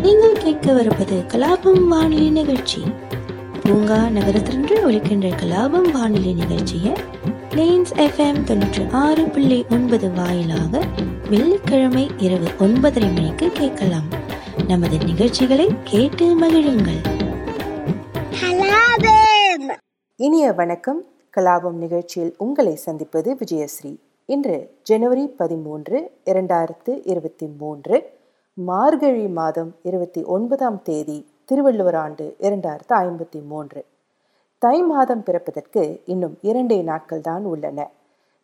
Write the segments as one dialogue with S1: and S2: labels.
S1: நீங்கள் கேட்கவிருப்பது கலாபம் வானொலி நிகழ்ச்சி. பூங்கா நகரத்திலிருந்து ஒழிக்கின்ற கலாபம் வானொலி நிகழ்ச்சியை பிளேன்ஸ் எஃப்எம் தொண்ணூற்றி ஆறு புள்ளி ஒன்பது வாயிலாக வெள்ளிக்கிழமை இரவு ஒன்பதரை மணிக்கு கேட்கலாம். நமது நிகழ்ச்சிகளை கேட்டு மகிழுங்கள்.
S2: இனிய வணக்கம். கலாபம் நிகழ்ச்சியில் உங்களை சந்திப்பது விஜயஸ்ரீ. இன்று ஜனவரி பதிமூன்று இரண்டாயிரத்து இருபத்தி மூன்று மார்கழி மாதம் இருபத்தி ஒன்பதாம் தேதி திருவள்ளுவர் ஆண்டு இரண்டாயிரத்து ஐம்பத்தி மூன்று. தை மாதம் பிறப்பதற்கு இன்னும் இரண்டே நாட்கள் தான் உள்ளன.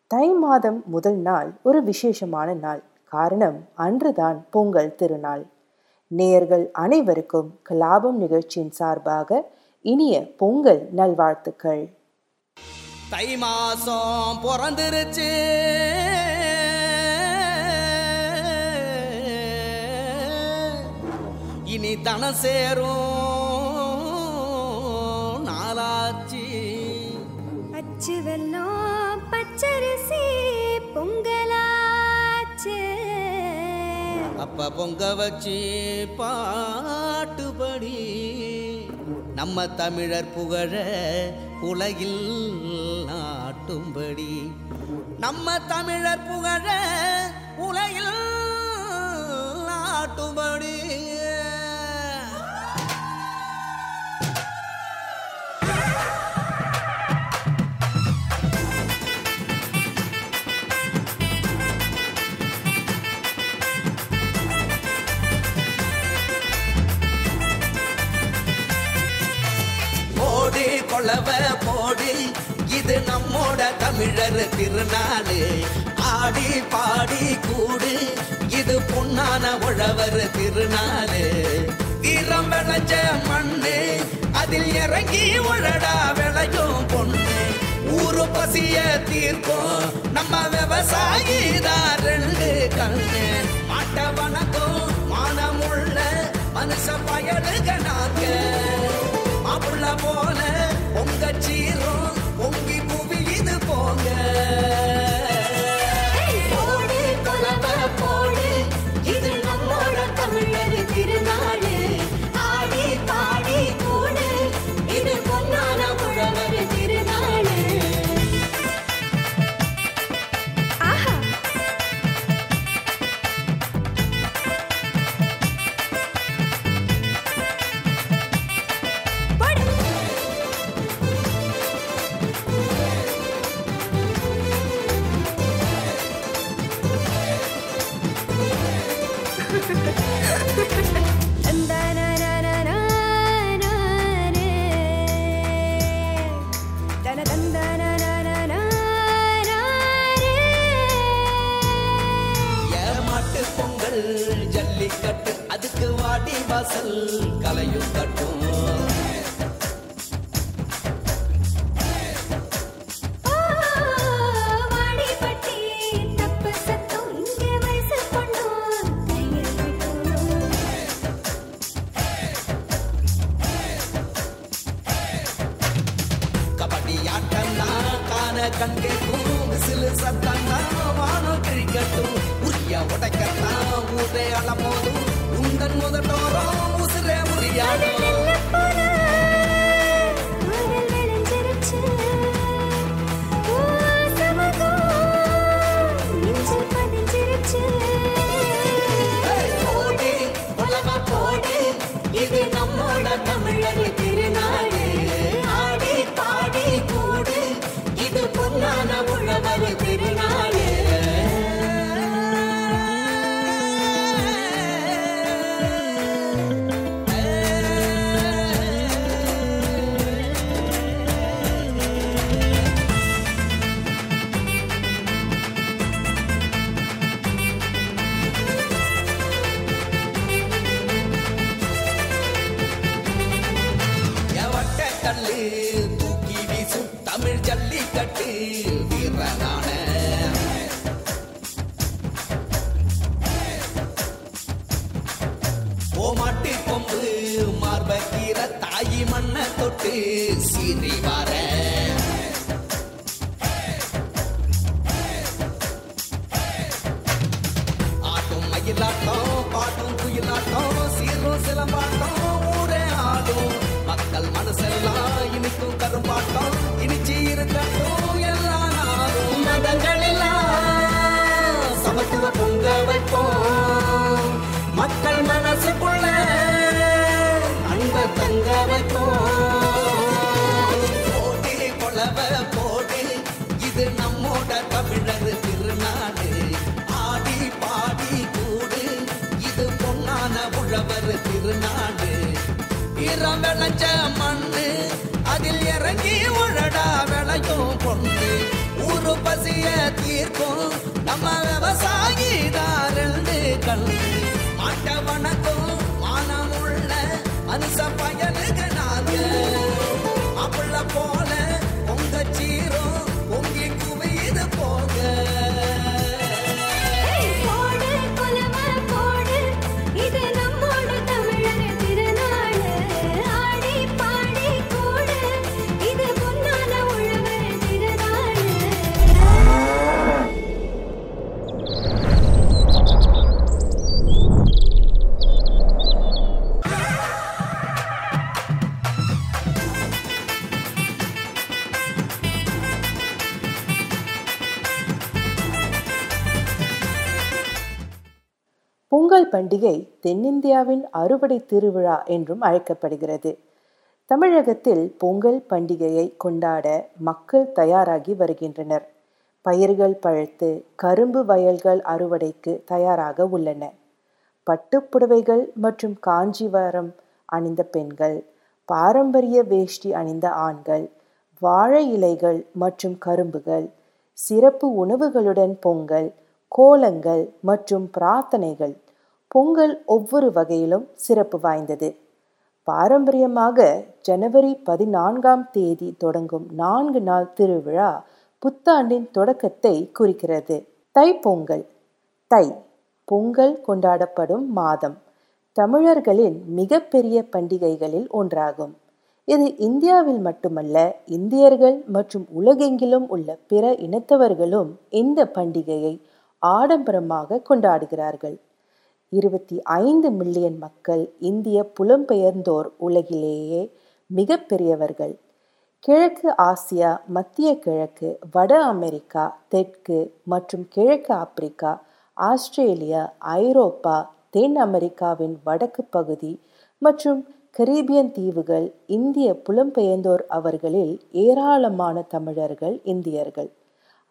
S2: தை மாதம் முதல் நாள் ஒரு விசேஷமான நாள். காரணம் அன்றுதான் பொங்கல் திருநாள். நேயர்கள் அனைவருக்கும் கலாபம் நிகழ்ச்சியின் சார்பாக இனிய பொங்கல் நல்வாழ்த்துக்கள்.
S3: தை மாசம் பிறந்திருச்சு. இனி தனம் சேரும் நாளாச்சு.
S4: அச்சு வெல்லம் பச்சரிசி பொங்கலாச்சு.
S3: அப்ப பொங்க வச்சு பாட்டுபடி நம்ம தமிழர் புகழ உலகில் நாட்டும்படி. நம்ம தமிழர் புகழ உலகில் நாட்டும்படி. தமிழர் ஆடி பாடி கூடு. இது பொன்னான உழவர் திருநாளு. வீரம் விளைஞ்ச மண்ணு. அதில் இறங்கி உழடா விளையும் பொண்ணு. ஊரு பசிய தீர்ப்போம் நம்ம விவசாயி தான் ரெண்டு கண்ணு. மாட்ட வணக்கம் மானமுள்ள மனுஷ பயலுக வீரனான விளைஞ்ச மண்ணு. அதில் இறங்கி உழடா விளையும் பொண்ணு. ஊரு பசிய தீர்க்கும். நம்ம விவசாயி தான் ரெண்டு கண்ணு மாட்ட வணக்கம் மானமுள்ள மனுஷ பயனுக்கு
S2: பண்டிகை தென்னிந்தியாவின் அறுவடை திருவிழா என்றும் அழைக்கப்படுகிறது. தமிழகத்தில் பொங்கல் பண்டிகையை கொண்டாட மக்கள் தயாராகி வருகின்றனர். பயிர்கள் பழுத்து கரும்பு வயல்கள் அறுவடைக்கு தயாராக உள்ளன. பட்டுப்புடவைகள் மற்றும் காஞ்சிவரம் அணிந்த பெண்கள் பாரம்பரிய வேஷ்டி அணிந்த ஆண்கள் வாழை இலைகள் மற்றும் கரும்புகள் சிறப்பு உணவுகளுடன் பொங்கல் கோலங்கள் மற்றும் பிரார்த்தனைகள் பொங்கல் ஒவ்வொரு வகையிலும் சிறப்பு வாய்ந்தது. பாரம்பரியமாக ஜனவரி பதினான்காம் தேதி தொடங்கும் நான்கு நாள் திருவிழா புத்தாண்டின் தொடக்கத்தை குறிக்கிறது. தைப்பொங்கல் தை பொங்கல் கொண்டாடப்படும் மாதம். தமிழர்களின் மிகப்பெரிய பண்டிகைகளில் ஒன்றாகும். இது இந்தியாவில் மட்டுமல்ல இந்தியர்கள் மற்றும் உலகெங்கிலும் உள்ள பிற இனத்தவர்களும் இந்த பண்டிகையை ஆடம்பரமாக கொண்டாடுகிறார்கள். இருபத்தி ஐந்து மில்லியன் மக்கள் இந்திய புலம்பெயர்ந்தோர் உலகிலேயே மிக பெரியவர்கள் கிழக்கு ஆசியா மத்திய கிழக்கு வட அமெரிக்கா தெற்கு மற்றும் கிழக்கு ஆப்பிரிக்கா ஆஸ்திரேலியா ஐரோப்பா தென் அமெரிக்காவின் வடக்கு பகுதி மற்றும் கரீபியன் தீவுகள் இந்திய புலம்பெயர்ந்தோர் அவர்களில் ஏராளமான தமிழர்கள் இந்தியர்கள்.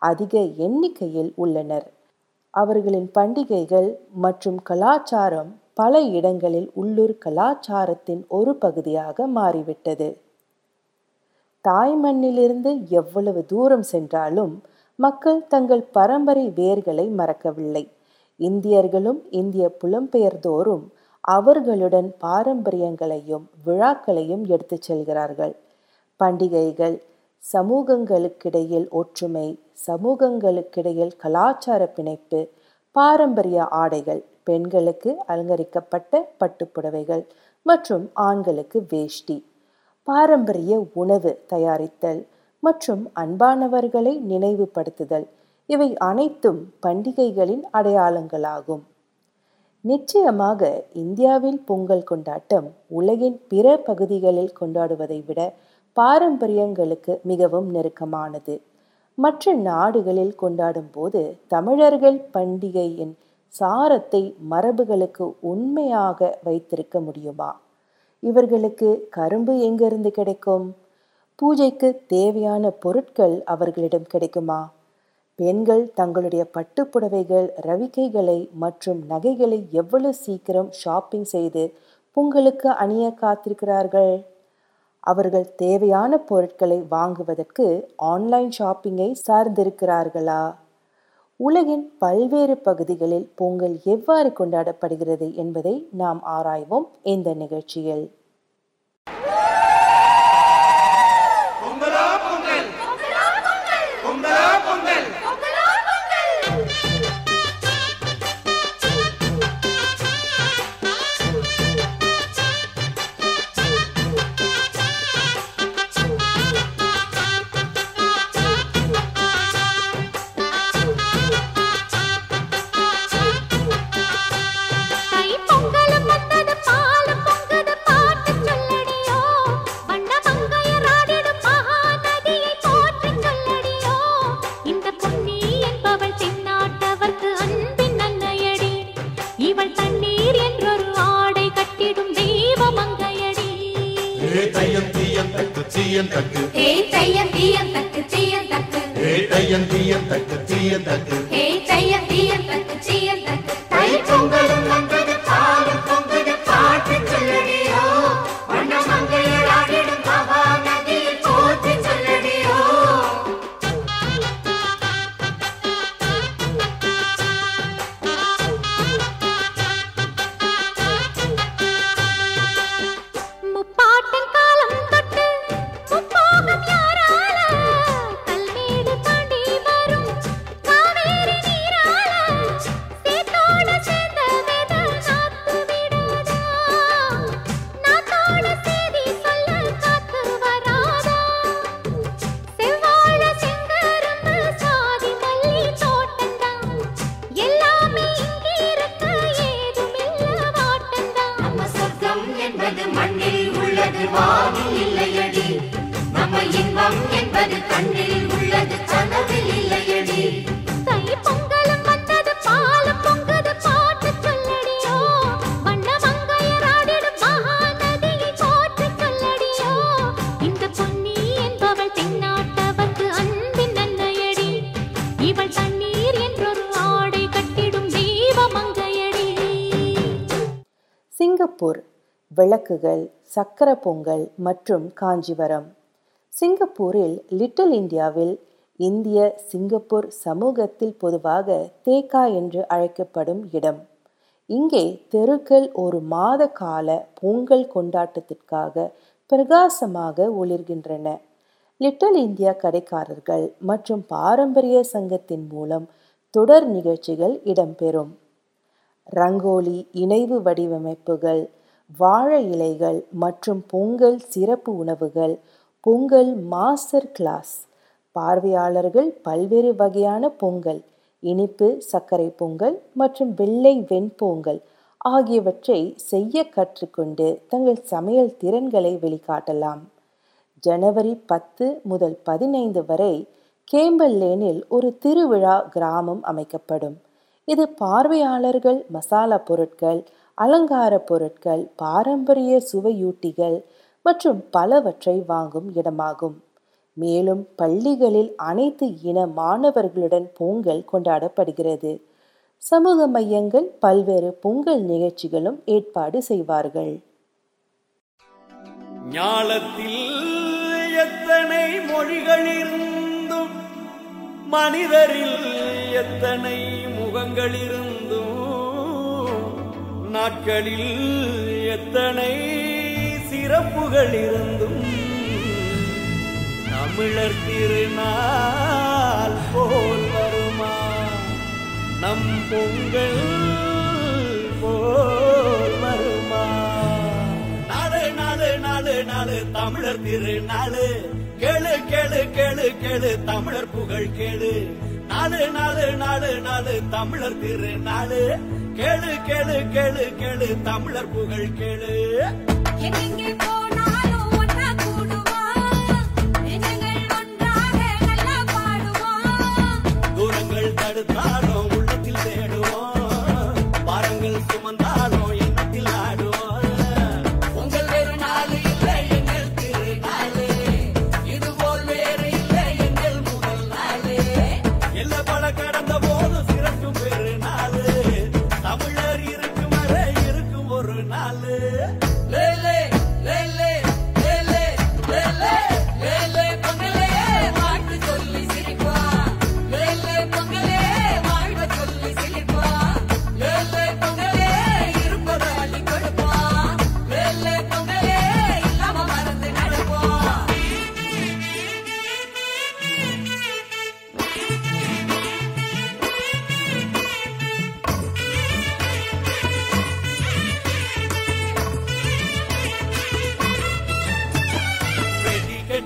S2: அதிக எண்ணிக்கையில் உள்ளனர். அவர்களின் பண்டிகைகள் மற்றும் கலாச்சாரம் பல இடங்களில் உள்ளூர் கலாச்சாரத்தின் ஒரு பகுதியாக மாறிவிட்டது. தாய் மண்ணிலிருந்து எவ்வளவு தூரம் சென்றாலும் மக்கள் தங்கள் பரம்பரை வேர்களை மறக்கவில்லை. இந்தியர்களும் இந்திய புலம்பெயர்ந்தோரும் அவர்களுடன் பாரம்பரியங்களையும் விழாக்களையும் எடுத்துச் செல்கிறார்கள். பண்டிகைகள் சமூகங்களுக்கிடையில் ஒற்றுமை சமூகங்களுக்கிடையில் கலாச்சார பிணைப்பு பாரம்பரிய ஆடைகள் பெண்களுக்கு அலங்கரிக்கப்பட்ட பட்டுப்புடவைகள் மற்றும் ஆண்களுக்கு வேஷ்டி பாரம்பரிய உணவு தயாரித்தல் மற்றும் அன்பானவர்களை நினைவுபடுத்துதல் இவை அனைத்தும் பண்டிகைகளின் அடையாளங்களாகும். நிச்சயமாக இந்தியாவில் பொங்கல் கொண்டாட்டம் உலகின் பிற பகுதிகளில் கொண்டாடுவதை விட பாரம்பரியங்களுக்கு மிகவும் நெருக்கமானது. மற்ற நாடுகளில் கொண்டாடும் போது தமிழர்கள் பண்டிகையின் சாரத்தை மரபுகளுக்கு உண்மையாக வைத்திருக்க முடியுமா? இவர்களுக்கு கரும்பு எங்கிருந்து கிடைக்கும்? பூஜைக்கு தேவையான பொருட்கள் அவர்களிடம் கிடைக்குமா? பெண்கள் தங்களுடைய பட்டுப்புடவைகள் ரவிக்கைகளை மற்றும் நகைகளை எவ்வளவு சீக்கிரம் ஷாப்பிங் செய்து பொங்கலுக்கு அணிய காத்திருக்கிறார்கள்? அவர்கள் தேவையான பொருட்களை வாங்குவதற்கு ஆன்லைன் ஷாப்பிங்கை சார்ந்திருக்கிறார்களா? உலகின் பல்வேறு பகுதிகளில் பொங்கல் எவ்வாறு கொண்டாடப்படுகிறது என்பதை நாம் ஆராய்வோம் இந்த நிகழ்ச்சியில்.
S5: சீயன் தக்கு
S4: ஹே தையம் தீயம் தக்கு தீயம் தக்கு
S5: ஏ தையன் தீயன் தக்கு சீயன் தக்கு
S2: சிங்கப்பூர் விளக்குகள் சக்கர பொங்கல் மற்றும் காஞ்சிவரம் சிங்கப்பூரில் லிட்டில் இந்தியாவில் இந்திய சிங்கப்பூர் சமூகத்தில் பொதுவாக தேக்கா என்று அழைக்கப்படும் இடம். இங்கே தெருக்கள் ஒரு மாத கால பொங்கல் கொண்டாட்டத்திற்காக பிரகாசமாக ஒளிர்கின்றன. லிட்டில் இந்தியா கடைக்காரர்கள் மற்றும் பாரம்பரிய சங்கத்தின் மூலம் தொடர் நிகழ்ச்சிகள் இடம்பெறும். ரங்கோலி இணைவு வடிவமைப்புகள் வாழை இலைகள் மற்றும் பொங்கல் சிறப்பு உணவுகள் பொங்கல் மாஸ்டர் கிளாஸ். பார்வையாளர்கள் பல்வேறு வகையான பொங்கல் இனிப்பு சர்க்கரை பொங்கல் மற்றும் வெள்ளை வெண்பொங்கல் ஆகியவற்றை செய்ய கற்றுக்கொண்டு தங்கள் சமையல் திறன்களை வெளிக்காட்டலாம். ஜனவரி பத்து முதல் பதினைந்து வரை கேம்பல் லேனில் ஒரு திருவிழா கிராமம் அமைக்கப்படும். இது பார்வையாளர்கள் மசாலா பொருட்கள் அலங்கார பொருட்கள் பாரம்பரிய சுவையூட்டிகள் மற்றும் பலவற்றை வாங்கும் இடமாகும். மேலும் பள்ளிகளில் அனைத்து இன மாணவர்களுடன் பொங்கல் கொண்டாடப்படுகிறது. சமூக மையங்கள் பல்வேறு பொங்கல் நிகழ்ச்சிகளும் ஏற்பாடு செய்வார்கள்.
S6: ஞாலத்தில் எத்தனை மொழிகள் இருந்தும் மனிதரில் எத்தனை முகங்களிருந்தும் நாட்களில் எத்தனை சிறப்புகள் இருந்தும் தமிழர் திருநாள் போல் வருமா? நம் பொங்கல் போல் வருமா? நாடு நாடு நாடு நாடு தமிழர் திருநாள். கேளு கேளு கேளு கேளு தமிழர் புகழ் கேளு. நாலு நாலு நாலு நாலு தமிழர் திருநாளு கேளு கேளு கேளு கேளு தமிழர் புகழ் கேளு.
S4: எங்கெங்கே போனாலும்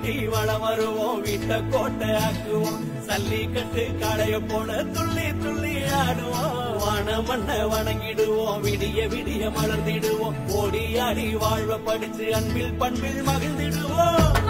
S6: வெட்டி கட்டி வளம் வருவோம் வீட்டை கோட்டை ஆக்குவோம். சல்லி கட்டு கடைய போல துள்ளி துள்ளி ஆடுவோம். வான மண்ண வணங்கிடுவோம் விடிய விடிய மலர்ந்திடுவோம். ஓடி ஆடி வாழ்வை படிச்சு அன்பில் பண்பில் மகிழ்ந்திடுவோம்.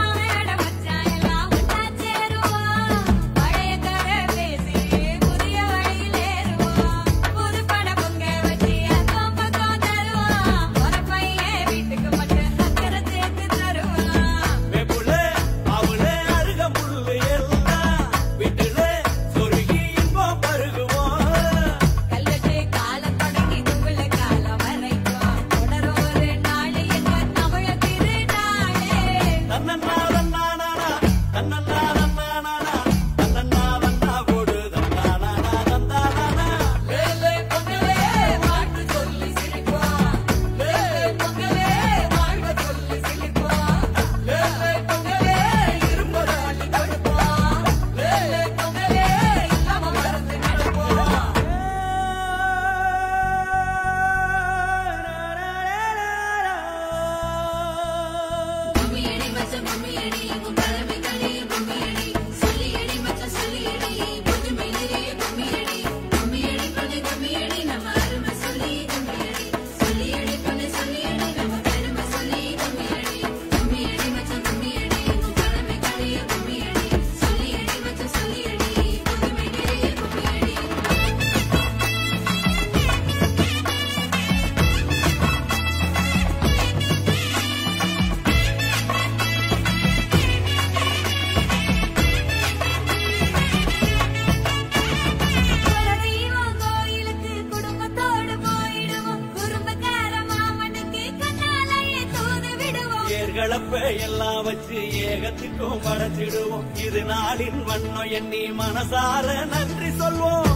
S6: படைச்சிடுவோம் இது நாளின் வண்ணம். எண்ணி மனசார நன்றி சொல்வோம்.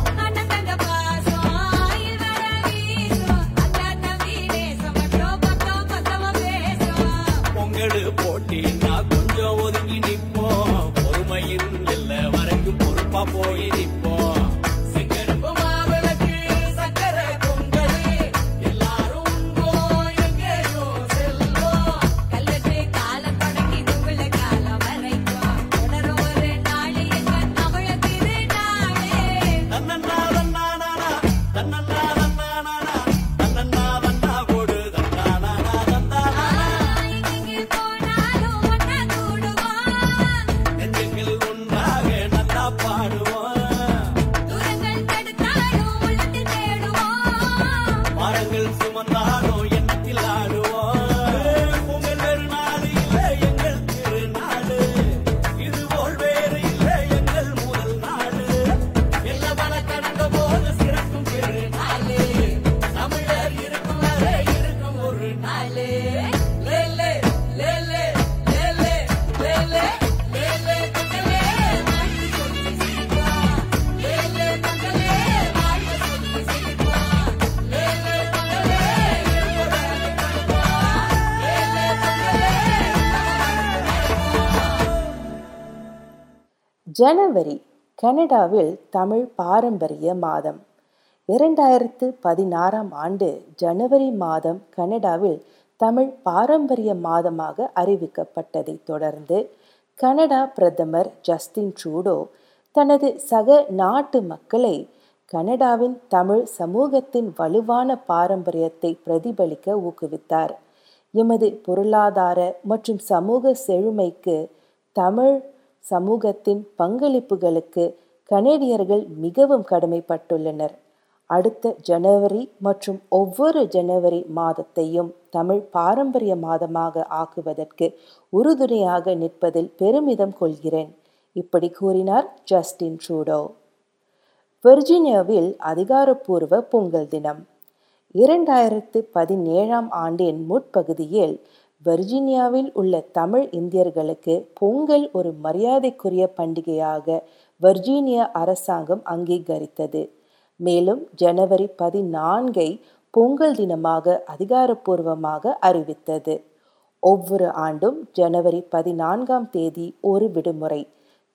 S6: பொங்கல் போட்டி நான் கொஞ்சம் ஒதுங்கி நிப்போம் பொறுமையின் எல்ல வரைக்கும் பொறுப்பா போய் நிப்போம்
S2: ஜனவரி கனடாவில் தமிழ் பாரம்பரிய மாதம். இரண்டாயிரத்து பதினாறாம் ஆண்டு ஜனவரி மாதம் கனடாவில் தமிழ் பாரம்பரிய மாதமாக அறிவிக்கப்பட்டதைத் தொடர்ந்து கனடா பிரதமர் ஜஸ்டின் ட்ரூடோ தனது சக நாட்டு மக்களை கனடாவின் தமிழ் சமூகத்தின் வலுவான பாரம்பரியத்தை பிரதிபலிக்க ஊக்குவித்தார். எமது பொருளாதார மற்றும் சமூக செழுமைக்கு தமிழ் சமூகத்தின் பங்களிப்புகளுக்கு கனேடியர்கள் மிகவும் கடமைப்பட்டுள்ளனர். அடுத்த ஜனவரி மற்றும் ஒவ்வொரு ஜனவரி மாதத்தையும் தமிழ் பாரம்பரிய மாதமாக ஆக்குவதற்கு உறுதுணையாக நிற்பதில் பெருமிதம் கொள்கிறேன் இப்படி கூறினார் ஜஸ்டின் ட்ரூடோ. வெர்ஜீனியாவில் அதிகாரப்பூர்வ பொங்கல் தினம். இரண்டாயிரத்து பதினேழாம் ஆண்டின் முற்பகுதியில் வர்ஜீனியாவில் உள்ள தமிழ் இந்தியர்களுக்கு பொங்கல் ஒரு மரியாதைக்குரிய பண்டிகையாக வர்ஜீனியா அரசாங்கம் அங்கீகரித்தது. மேலும் ஜனவரி பதினான்கை பொங்கல் தினமாக அதிகாரப்பூர்வமாக அறிவித்தது. ஒவ்வொரு ஆண்டும் ஜனவரி பதினான்காம் தேதி ஒரு விடுமுறை.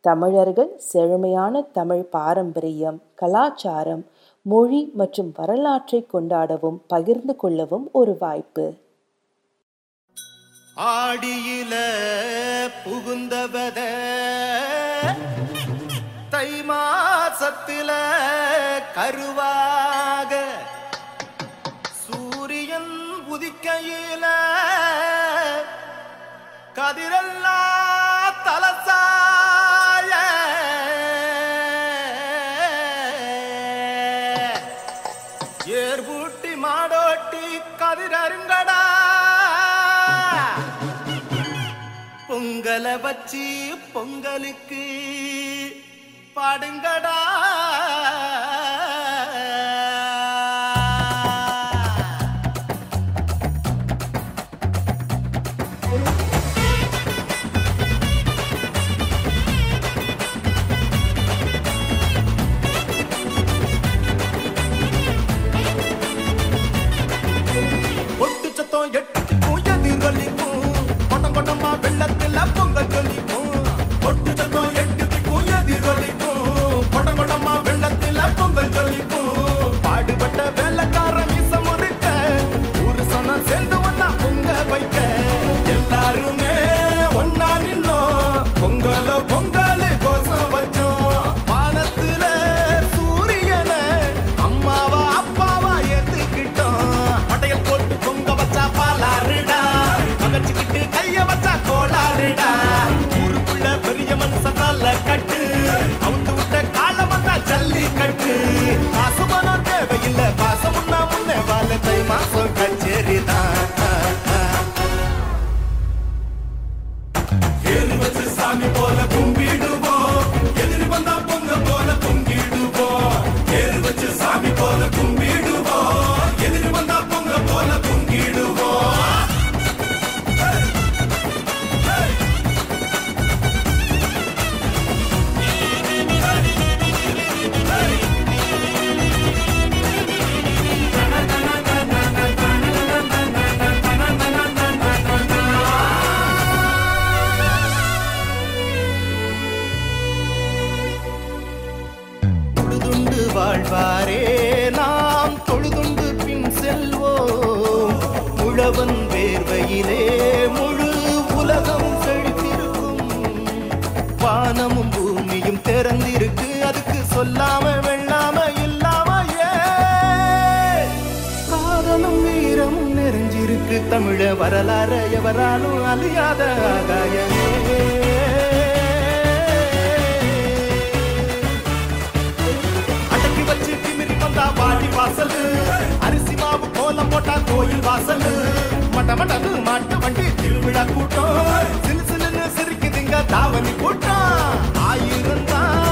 S2: தமிழர்கள் செழுமையான தமிழ் பாரம்பரியம் கலாச்சாரம் மொழி மற்றும் வரலாற்றை கொண்டாடவும் பகிர்ந்து கொள்ளவும் ஒரு வாய்ப்பு.
S7: ஆடியில புகுந்தவத. தை மாசத்தில கருவாக. சூரியன் உதிக்கையில கதிரெல்லாம் தலச பொங்கலை வச்சு பொங்கலுக்கு பாடுங்கடா. கோயில் வாசல். மட்ட மட்டது மாட்டு வண்டி திருவிழா கூட்டம். சிலு சிலுன்னு சிரிக்குதுங்க தாவணி கூட்டம். ஆயிருந்தான்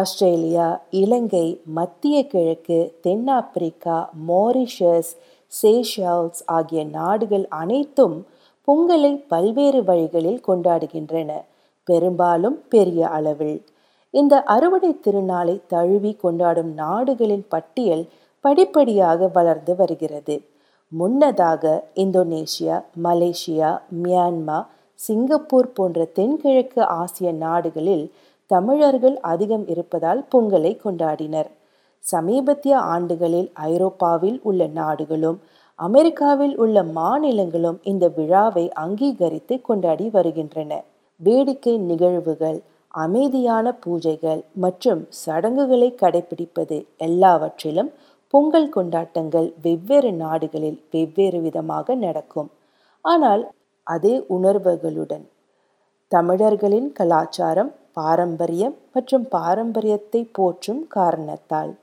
S2: ஆஸ்திரேலியா இலங்கை மத்திய கிழக்கு தென்னாப்பிரிக்கா மோரிஷஸ் சேஷல்ஸ் ஆகிய நாடுகள் அனைத்தும் பொங்கலை பல்வேறு வழிகளில் கொண்டாடுகின்றன. பெரும்பாலும் பெரிய அளவில். இந்த அறுவடை திருநாளை தழுவி கொண்டாடும் நாடுகளின் பட்டியல் படிப்படியாக வளர்ந்து வருகிறது. முன்னதாக இந்தோனேஷியா மலேசியா மியான்மர் சிங்கப்பூர் போன்ற தென்கிழக்கு ஆசிய நாடுகளில் தமிழர்கள் அதிகம் இருப்பதால் பொங்கலை கொண்டாடினர். சமீபத்திய ஆண்டுகளில் ஐரோப்பாவில் உள்ள நாடுகளும் அமெரிக்காவில் உள்ள மாநிலங்களும் இந்த விழாவை அங்கீகரித்து கொண்டாடி வருகின்றன. வேடிக்கை நிகழ்வுகள் அமைதியான பூஜைகள் மற்றும் சடங்குகளை கடைபிடிப்பது எல்லாவற்றிலும் பொங்கல் கொண்டாட்டங்கள் வெவ்வேறு நாடுகளில் வெவ்வேறு விதமாக நடக்கும். ஆனால் அதே உணர்வுகளுடன் தமிழர்களின் கலாச்சாரம் பாரம்பரியம் மற்றும் பாரம்பரியத்தை போற்றும் காரணத்தால்.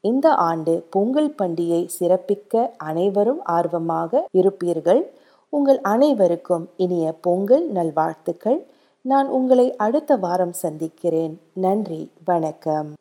S2: இந்த ஆண்டு பொங்கல் பண்டிகை சிறப்பிக்க அனைவரும் ஆர்வமாக இருப்பீர்கள். உங்கள் அனைவருக்கும் இனிய பொங்கல் நல்வாழ்த்துக்கள். நான் உங்களை அடுத்த வாரம் சந்திக்கிறேன். நன்றி. வணக்கம்.